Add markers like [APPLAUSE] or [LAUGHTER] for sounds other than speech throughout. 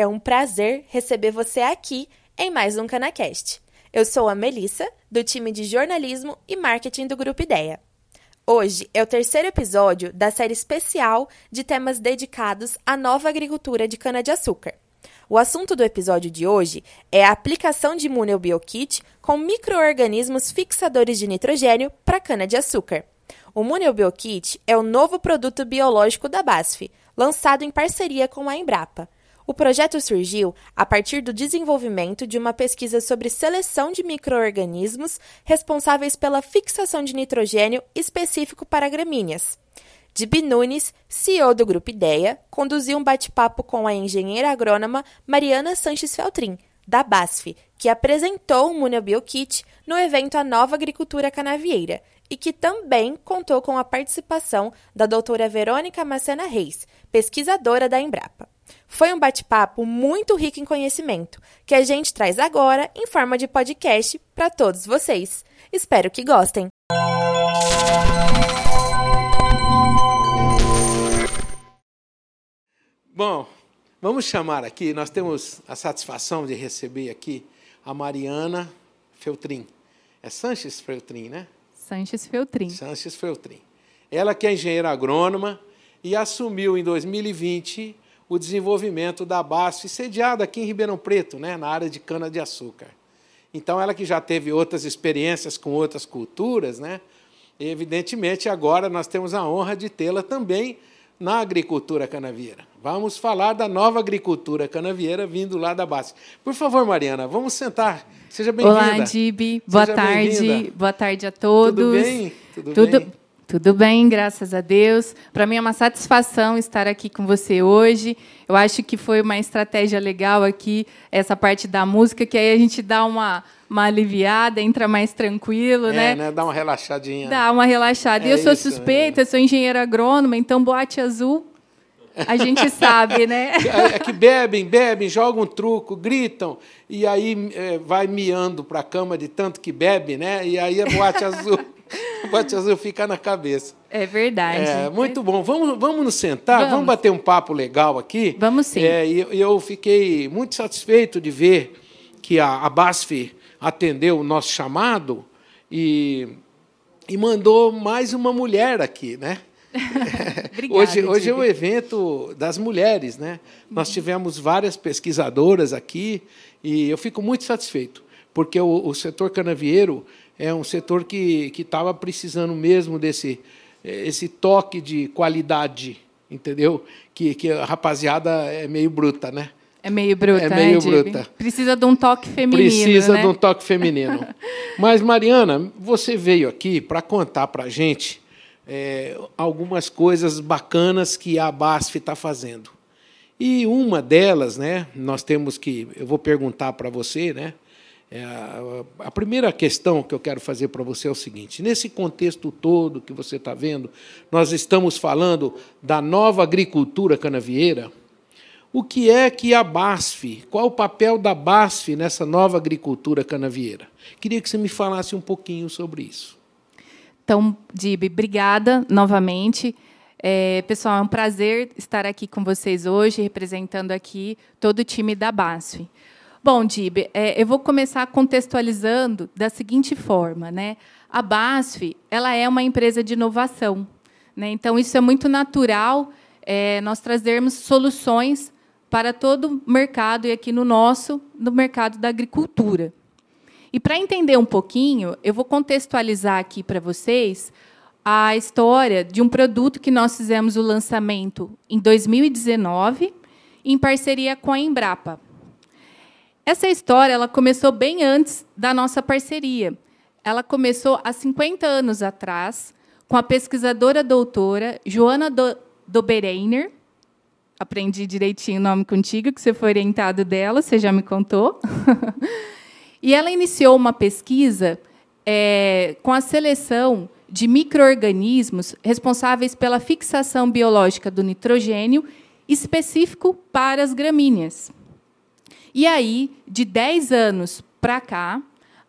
É um prazer receber você aqui em mais um Canacast. Eu sou a Melissa, do time de jornalismo e marketing do Grupo Ideia. Hoje é o terceiro episódio da série especial de temas dedicados à nova agricultura de cana-de-açúcar. O assunto do episódio de hoje é a aplicação de Bioquit com micro-organismos fixadores de nitrogênio para cana-de-açúcar. O Bioquit é o novo produto biológico da BASF, lançado em parceria com a Embrapa. O projeto surgiu a partir do desenvolvimento de uma pesquisa sobre seleção de microorganismos responsáveis pela fixação de nitrogênio específico para gramíneas. Dib Nunes, CEO do Grupo Ideia, conduziu um bate-papo com a engenheira agrônoma Mariana Sanches Feltrin, da BASF, que apresentou o Munobio Kit no evento A Nova Agricultura Canavieira e que também contou com a participação da doutora Verônica Macena Reis, pesquisadora da Embrapa. Foi um bate-papo muito rico em conhecimento, que a gente traz agora em forma de podcast para todos vocês. Espero que gostem! Bom, vamos chamar aqui, nós temos a satisfação de receber aqui a Mariana Feltrin. É Sanches Feltrin, né? Sanches Feltrin. Sanches Feltrin. Ela que é engenheira agrônoma e assumiu em 2020 o desenvolvimento da BASF, sediada aqui em Ribeirão Preto, né, na área de cana-de-açúcar. Então, ela que já teve outras experiências com outras culturas, né, e, evidentemente, agora nós temos a honra de tê-la também na agricultura canavieira. Vamos falar da nova agricultura canavieira vindo lá da base. Por favor, Mariana, vamos sentar. Seja bem-vinda. Olá, Dib. Boa tarde. Boa tarde a todos. Tudo bem? Tudo, Tudo bem? Tudo bem, graças a Deus. Para mim é uma satisfação estar aqui com você hoje. Eu acho que foi uma estratégia legal aqui, essa parte da música, que aí a gente dá uma, uma aliviada, entra mais tranquilo, é, né? né? Dá uma relaxadinha. Dá uma relaxada. É eu sou isso, suspeita, é. sou engenheira agrônoma, então boate azul a gente [LAUGHS] sabe, né? É, é que bebem, bebem, jogam truco, gritam, e aí é, vai miando para a cama de tanto que bebe, né? E aí a boate azul, [LAUGHS] [LAUGHS] a boate azul fica na cabeça. É verdade. É, muito bom. Vamos, vamos nos sentar, vamos. vamos bater um papo legal aqui. Vamos sim. É, e eu fiquei muito satisfeito de ver que a, a BASF atendeu o nosso chamado e, e mandou mais uma mulher aqui, né? [LAUGHS] [LAUGHS] Obrigada, hoje, hoje é o evento das mulheres, né? Nós uhum. tivemos várias pesquisadoras aqui e eu fico muito satisfeito, porque o, o setor canavieiro é um setor que estava precisando mesmo desse esse toque de qualidade, entendeu? Que, que a rapaziada é meio bruta, né? É meio bruta, é meio né, bruta. Precisa de um toque feminino. Precisa né? de um toque feminino. [LAUGHS] Mas, Mariana, você veio aqui para contar para a gente é, algumas coisas bacanas que a BASF está fazendo. E uma delas, né, nós temos que, eu vou perguntar para você, né, é a, primeira questão que eu quero fazer para você é o seguinte: nesse contexto todo que você está vendo, nós estamos falando da nova agricultura canavieira. O que é que a BASF, qual o papel da BASF nessa nova agricultura canavieira? Queria que você me falasse um pouquinho sobre isso. Então, Dib, obrigada novamente. É, pessoal, é um prazer estar aqui com vocês hoje, representando aqui todo o time da BASF. Bom, Dib, é, eu vou começar contextualizando da seguinte forma. Né? A BASF ela é uma empresa de inovação. Né? Então, isso é muito natural é, nós trazermos soluções para todo o mercado, e aqui no nosso, no mercado da agricultura. E para entender um pouquinho, eu vou contextualizar aqui para vocês a história de um produto que nós fizemos o lançamento em 2019, em parceria com a Embrapa. Essa história ela começou bem antes da nossa parceria. Ela começou há 50 anos atrás, com a pesquisadora doutora Joana Dobereiner. Aprendi direitinho o nome contigo, que você foi orientado dela, você já me contou. [LAUGHS] E ela iniciou uma pesquisa é, com a seleção de microorganismos responsáveis pela fixação biológica do nitrogênio específico para as gramíneas. E aí, de 10 anos para cá,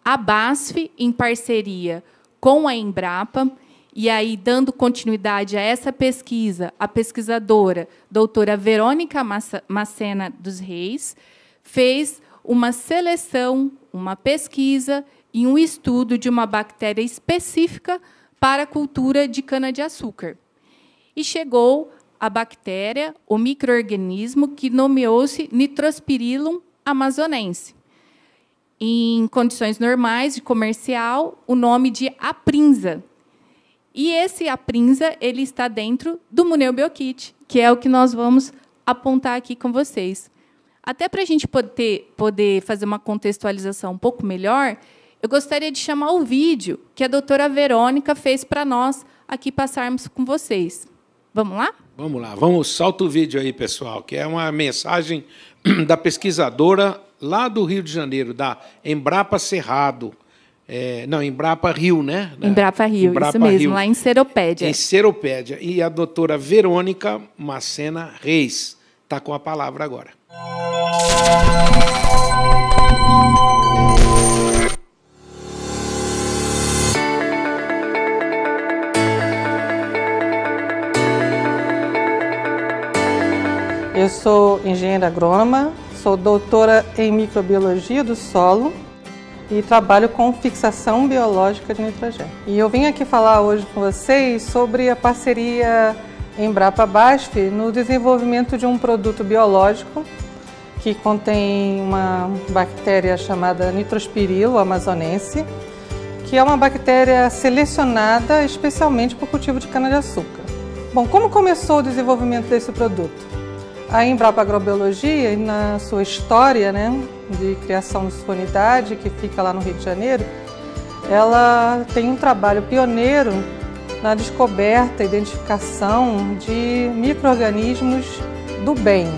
a BASF, em parceria com a Embrapa, E aí, dando continuidade a essa pesquisa, a pesquisadora doutora Verônica Macena dos Reis fez uma seleção, uma pesquisa e um estudo de uma bactéria específica para a cultura de cana-de-açúcar. E chegou a bactéria, o microorganismo que nomeou-se Nitrospirillum amazonense. Em condições normais de comercial, o nome de aprinza. E esse aprinza ele está dentro do Muneu Biokit, que é o que nós vamos apontar aqui com vocês. Até para a gente poder, poder fazer uma contextualização um pouco melhor, eu gostaria de chamar o vídeo que a doutora Verônica fez para nós aqui passarmos com vocês. Vamos lá? Vamos lá, vamos, solta o vídeo aí, pessoal, que é uma mensagem [CLEARS THROAT] da pesquisadora lá do Rio de Janeiro, da Embrapa Cerrado. É, não, Embrapa Rio, né? Embrapa Rio, Embrapa isso mesmo, Rio. lá em Seropédia. Em Seropédia. E a doutora Verônica Macena Reis está com a palavra agora. Eu sou engenheira agrônoma, sou doutora em microbiologia do solo e trabalho com fixação biológica de nitrogênio. E eu vim aqui falar hoje com vocês sobre a parceria Embrapa-BASF no desenvolvimento de um produto biológico que contém uma bactéria chamada Nitrospirilo amazonense, que é uma bactéria selecionada especialmente para o cultivo de cana-de-açúcar. Bom, como começou o desenvolvimento desse produto? A Embrapa Agrobiologia, na sua história né, de criação de sua unidade, que fica lá no Rio de Janeiro, ela tem um trabalho pioneiro na descoberta e identificação de micro-organismos do bem.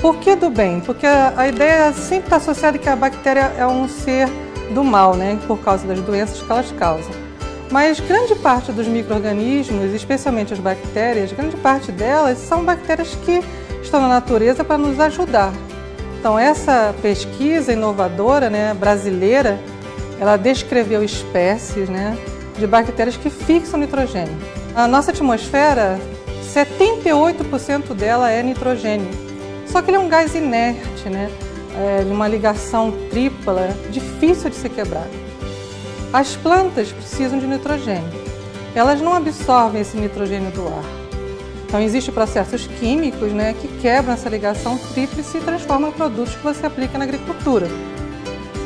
Por que do bem? Porque a, ideia sempre está associada que a bactéria é um ser do mal, né, por causa das doenças que elas causam. Mas grande parte dos micro-organismos, especialmente as bactérias, grande parte delas são bactérias que estão na natureza para nos ajudar. Então essa pesquisa inovadora né, brasileira, ela descreveu espécies né, de bactérias que fixam nitrogênio. A nossa atmosfera, 78% dela é nitrogênio. Só que ele é um gás inerte, né? É, uma ligação tripla, difícil de ser quebrado. As plantas precisam de nitrogênio. Elas não absorvem esse nitrogênio do ar. Então, existem processos químicos né, que quebram essa ligação tríplice e transformam em produtos que você aplica na agricultura.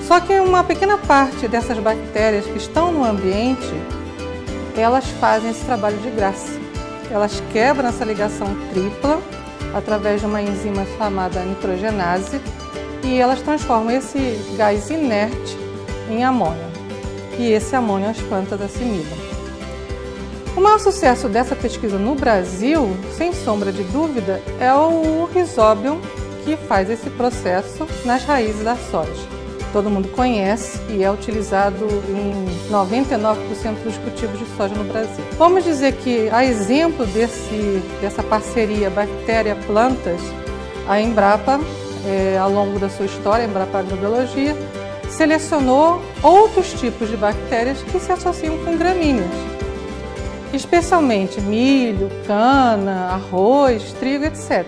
Só que uma pequena parte dessas bactérias que estão no ambiente, elas fazem esse trabalho de graça. Elas quebram essa ligação tripla através de uma enzima chamada nitrogenase e elas transformam esse gás inerte em amônio e esse amônio as plantas assimilam. O maior sucesso dessa pesquisa no Brasil, sem sombra de dúvida, é o Rhizobium, que faz esse processo nas raízes da soja. Todo mundo conhece e é utilizado em 99% dos cultivos de soja no Brasil. Vamos dizer que, a exemplo desse, dessa parceria bactéria-plantas, a Embrapa, é, ao longo da sua história, a Embrapa Agrobiologia, selecionou outros tipos de bactérias que se associam com gramíneas, especialmente milho, cana, arroz, trigo, etc.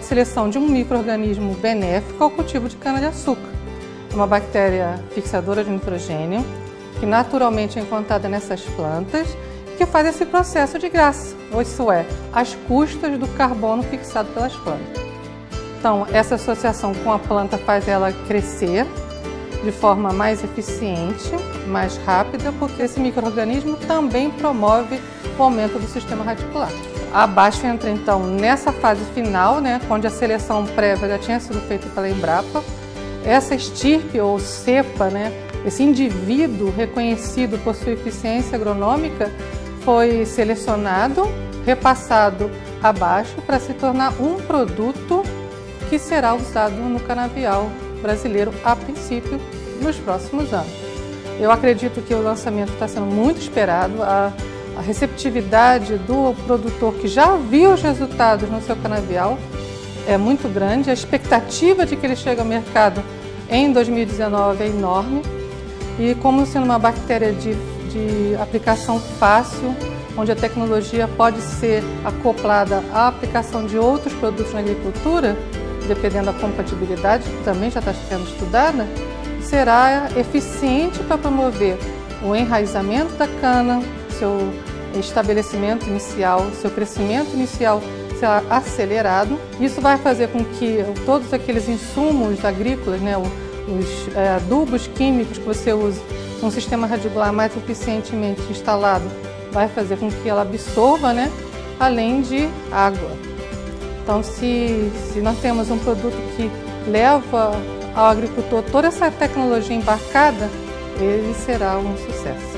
Seleção de um microorganismo benéfico ao cultivo de cana-de-açúcar, uma bactéria fixadora de nitrogênio, que naturalmente é encontrada nessas plantas, que faz esse processo de graça, ou isso é, as custas do carbono fixado pelas plantas. Então, essa associação com a planta faz ela crescer, de forma mais eficiente, mais rápida, porque esse microorganismo também promove o aumento do sistema radicular. A entra então nessa fase final, né, onde a seleção prévia já tinha sido feita pela Embrapa. Essa estirpe ou cepa, né, esse indivíduo reconhecido por sua eficiência agronômica, foi selecionado, repassado abaixo para se tornar um produto que será usado no canavial brasileiro a princípio nos próximos anos. Eu acredito que o lançamento está sendo muito esperado, a, a receptividade do produtor que já viu os resultados no seu canavial é muito grande, a expectativa de que ele chegue ao mercado em 2019 é enorme. E como sendo uma bactéria de de aplicação fácil, onde a tecnologia pode ser acoplada à aplicação de outros produtos na agricultura, dependendo da compatibilidade, que também já está sendo estudada, será eficiente para promover o enraizamento da cana, seu estabelecimento inicial, seu crescimento inicial será acelerado. Isso vai fazer com que todos aqueles insumos agrícolas, né, os é, adubos químicos que você usa, um sistema radicular mais eficientemente instalado, vai fazer com que ela absorva, né, além de água. Então, se, se nós temos um produto que leva ao agricultor toda essa tecnologia embarcada, ele será um sucesso.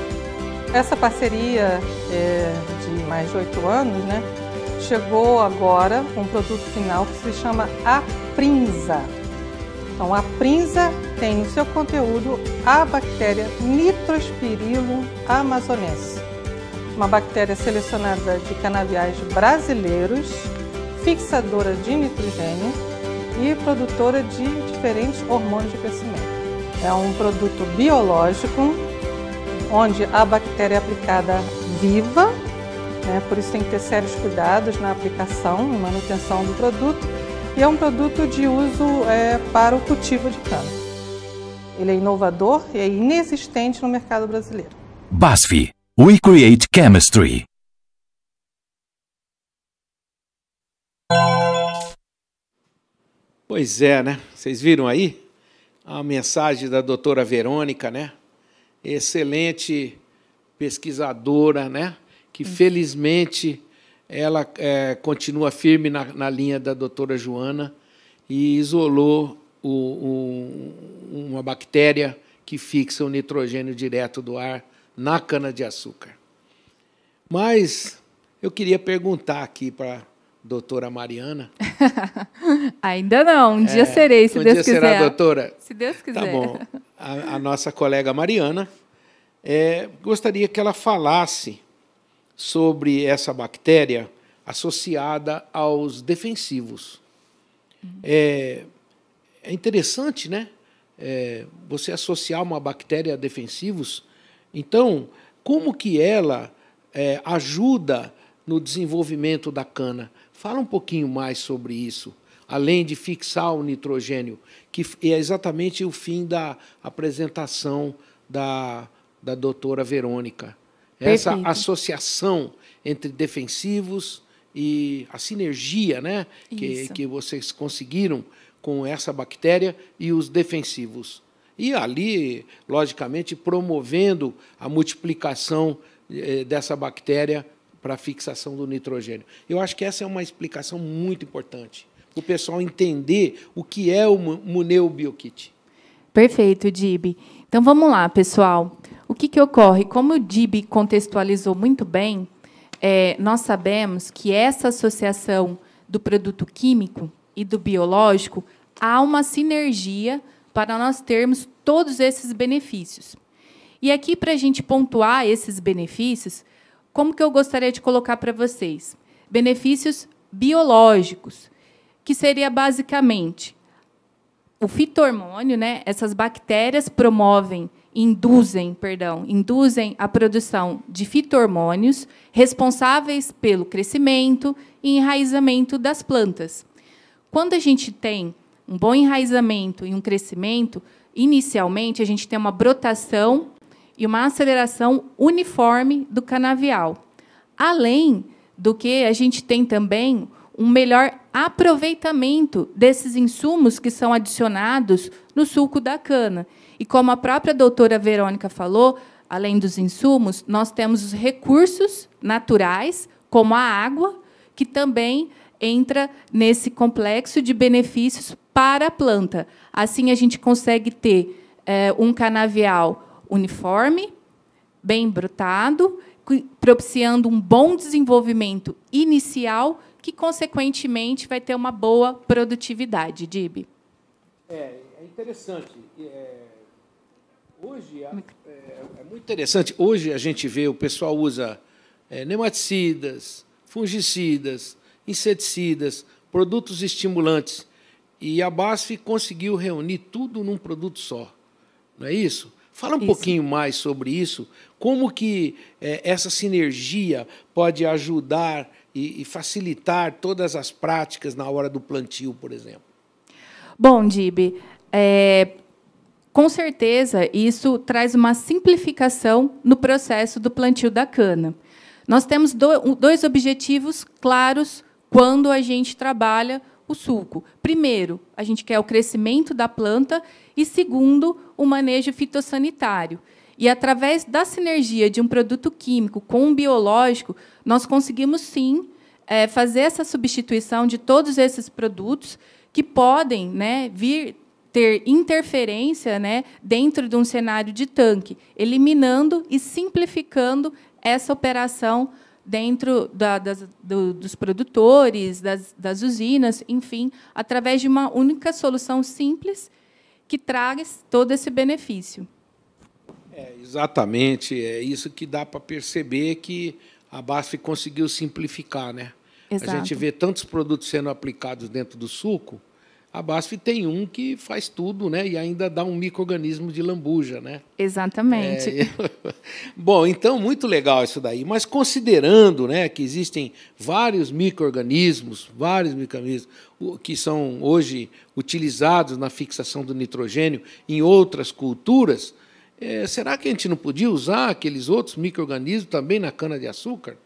Essa parceria é, de mais de oito anos, né, chegou agora com um produto final que se chama Aprinza. Então, a Prinza tem no seu conteúdo a bactéria Nitrospirillum amazonense, uma bactéria selecionada de canaviais brasileiros, fixadora de nitrogênio e produtora de diferentes hormônios de crescimento. É um produto biológico onde a bactéria é aplicada viva, né? por isso tem que ter sérios cuidados na aplicação e manutenção do produto, e é um produto de uso é, para o cultivo de cana. Ele é inovador e é inexistente no mercado brasileiro. BASF. We create chemistry. Pois é, né? Vocês viram aí a mensagem da doutora Verônica, né? Excelente pesquisadora, né? Que felizmente ela é, continua firme na, na, linha da doutora Joana e isolou o, o, uma bactéria que fixa o nitrogênio direto do ar na cana-de-açúcar. Mas eu queria perguntar aqui para doutora Mariana. [LAUGHS] Ainda não, um dia é, serei, se um Deus dia quiser. será, doutora? Se Deus Tá quiser. bom. A, a nossa colega Mariana é, gostaria que ela falasse sobre essa bactéria associada aos defensivos. É, é interessante, né? É, você associar uma bactéria a defensivos. Então, como que ela é, ajuda no desenvolvimento da cana? Fala um pouquinho mais sobre isso, além de fixar o nitrogênio, que é exatamente o fim da apresentação da, da doutora Verônica. Essa Perfeito. associação entre defensivos e a sinergia né, que, que vocês conseguiram com essa bactéria e os defensivos. E ali, logicamente, promovendo a multiplicação eh, dessa bactéria para a fixação do nitrogênio. Eu acho que essa é uma explicação muito importante, para o pessoal entender o que é o mu- Muneu Biokit. Perfeito, Dib. Então vamos lá, pessoal. O que, que ocorre? Como o Dib contextualizou muito bem, é, nós sabemos que essa associação do produto químico e do biológico há uma sinergia para nós termos todos esses benefícios. E aqui, para a gente pontuar esses benefícios, como que eu gostaria de colocar para vocês? Benefícios biológicos, que seria basicamente o fito-hormônio, né? Essas bactérias promovem, induzem, perdão, induzem a produção de fito-hormônios responsáveis pelo crescimento e enraizamento das plantas. Quando a gente tem um bom enraizamento e um crescimento, inicialmente a gente tem uma brotação e uma aceleração uniforme do canavial. Além do que a gente tem também um melhor aproveitamento desses insumos que são adicionados no suco da cana. E como a própria doutora Verônica falou, além dos insumos, nós temos os recursos naturais, como a água, que também entra nesse complexo de benefícios para a planta. Assim, a gente consegue ter eh, um canavial uniforme, bem brotado, cu- propiciando um bom desenvolvimento inicial, que, consequentemente, vai ter uma boa produtividade, Dib. É, é interessante. É, hoje é, é- é muito interessante. Hoje a gente vê o pessoal usa é, nematicidas, fungicidas, inseticidas, produtos estimulantes. E a BASF conseguiu reunir tudo num produto só. Não é isso? Fala um Isso. pouquinho mais sobre isso. Como que eh, essa sinergia pode ajudar e, e facilitar todas as práticas na hora do plantio, por exemplo? Bom, Dib, é, com certeza isso traz uma simplificação no processo do plantio da cana. Nós temos do- dois objetivos claros quando a gente trabalha o suco. Primeiro, a gente quer o crescimento da planta e segundo, o manejo fitossanitário. E através da sinergia de um produto químico com um biológico, nós conseguimos sim é, fazer essa substituição de todos esses produtos que podem né, vir ter interferência né, dentro de um cenário de tanque, eliminando e simplificando essa operação dentro da- das- do- dos produtores, das, das usinas, enfim, através de uma única solução simples que traga todo esse benefício. É, exatamente, é isso que dá para perceber que a BASF conseguiu simplificar, né? A gente vê tantos produtos sendo aplicados dentro do suco, a BASF tem um que faz tudo, né? E ainda dá um microorganismo de lambuja, né? Exatamente. É, [LAUGHS] Bom, então muito legal isso daí. Mas considerando, né, que existem vários microorganismos, vários microorganismos que são hoje utilizados na fixação do nitrogênio em outras culturas, eh, será que a gente não podia usar aqueles outros microorganismos também na cana de açúcar?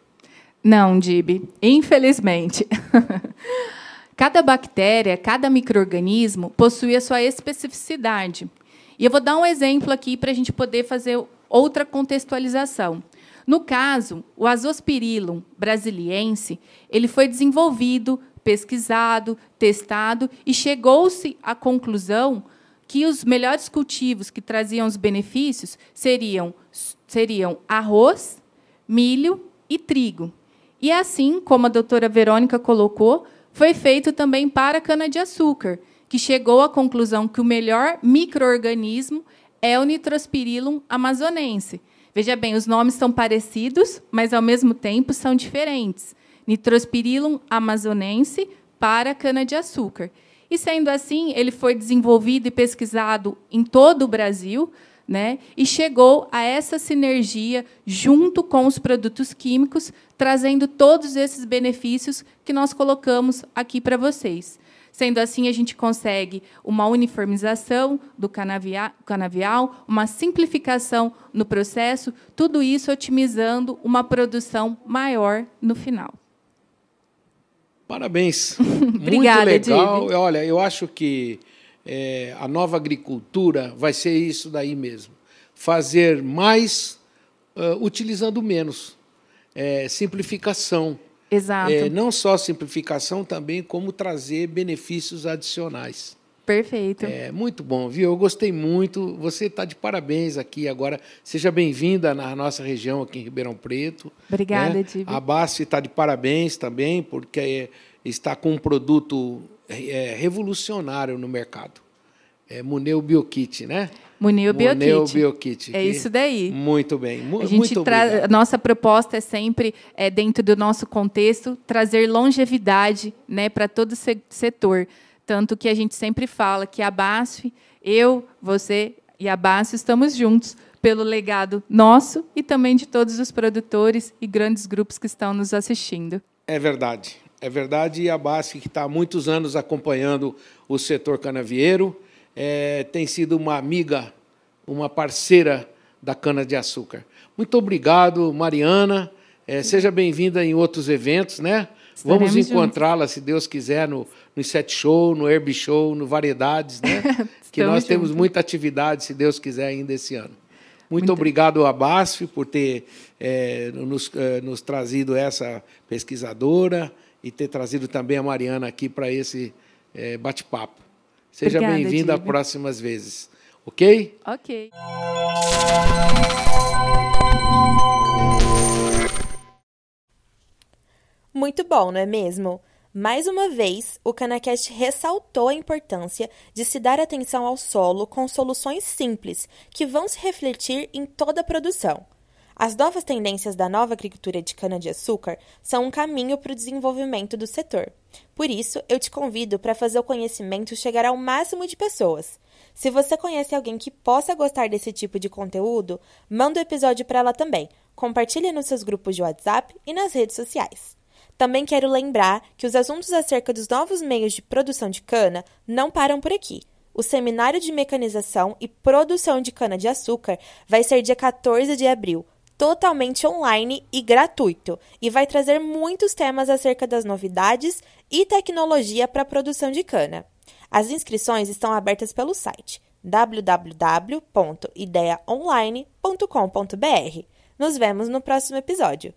Não, Dib, infelizmente. [LAUGHS] cada bactéria, cada microorganismo possui a sua especificidade. E eu vou dar um exemplo aqui para a gente poder fazer outra contextualização. No caso, o Azospirillum brasiliense, ele foi desenvolvido, pesquisado, testado e chegou-se à conclusão que os melhores cultivos que traziam os benefícios seriam, seriam arroz, milho e trigo. E assim, como a doutora Verônica colocou, foi feito também para a cana-de-açúcar, que chegou à conclusão que o melhor microorganismo é o Nitrospirillum amazonense. Veja bem, os nomes são parecidos, mas ao mesmo tempo são diferentes. Nitrospirillum amazonense para cana-de-açúcar. E sendo assim, ele foi desenvolvido e pesquisado em todo o Brasil, né? E chegou a essa sinergia junto com os produtos químicos, trazendo todos esses benefícios que nós colocamos aqui para vocês. Sendo assim, a gente consegue uma uniformização do canavia- canavial, uma simplificação no processo, tudo isso otimizando uma produção maior no final. Parabéns. [LAUGHS] Obrigada, Muito legal. Olha, eu acho que é, a nova agricultura vai ser isso daí mesmo. Fazer mais ah, utilizando menos. É, simplificação. Exato. É, não só simplificação, também como trazer benefícios adicionais. Perfeito. É muito bom, viu? Eu gostei muito. Você está de parabéns aqui agora. Seja bem-vinda na nossa região aqui em Ribeirão Preto. Obrigada, né? Dibe. A BASF está de parabéns também, porque é, está com um produto é, revolucionário no mercado. É Muneu Biokit, né? Munil Biokit. Biokit. É isso daí. Muito bem. Mu- A gente muito tra- nossa proposta é sempre, é, dentro do nosso contexto, trazer longevidade né, para todo o se- setor. Tanto que a gente sempre fala que a BASF, eu, você e a BASF estamos juntos pelo legado nosso e também de todos os produtores e grandes grupos que estão nos assistindo. É verdade. É verdade. E a BASF, que está há muitos anos acompanhando o setor canavieiro, é, tem sido uma amiga, uma parceira da cana-de-açúcar. Muito obrigado, Mariana. É, seja bem-vinda em outros eventos, né? Vamos Estaremos encontrá-la, se Deus quiser, no, no Set Show, no Herb Show, no Variedades, né? [LAUGHS] que nós temos juntos. muita atividade, se Deus quiser, ainda esse ano. Muito, obrigado à BASF por ter eh, nos, eh, nos trazido essa pesquisadora e ter trazido também a Mariana aqui para esse eh, bate-papo. Seja bem-vinda Dibe. próximas vezes. Ok? Ok. Muito bom, não é mesmo? Mais uma vez, o Canacast ressaltou a importância de se dar atenção ao solo com soluções simples que vão se refletir em toda a produção. As novas tendências da nova agricultura de cana-de-açúcar são um caminho para o desenvolvimento do setor. Por isso, eu te convido para fazer o conhecimento chegar ao máximo de pessoas. Se você conhece alguém que possa gostar desse tipo de conteúdo, manda o episódio para ela também. Compartilhe nos seus grupos de WhatsApp e nas redes sociais. Também quero lembrar que os assuntos acerca dos novos meios de produção de cana não param por aqui. O Seminário de Mecanização e Produção de Cana-de-Açúcar vai ser dia 14 de abril, totalmente online e gratuito, e vai trazer muitos temas acerca das novidades e tecnologia para a produção de cana. As inscrições estão abertas pelo site www.ideiaonline.com.br. Nos vemos no próximo episódio.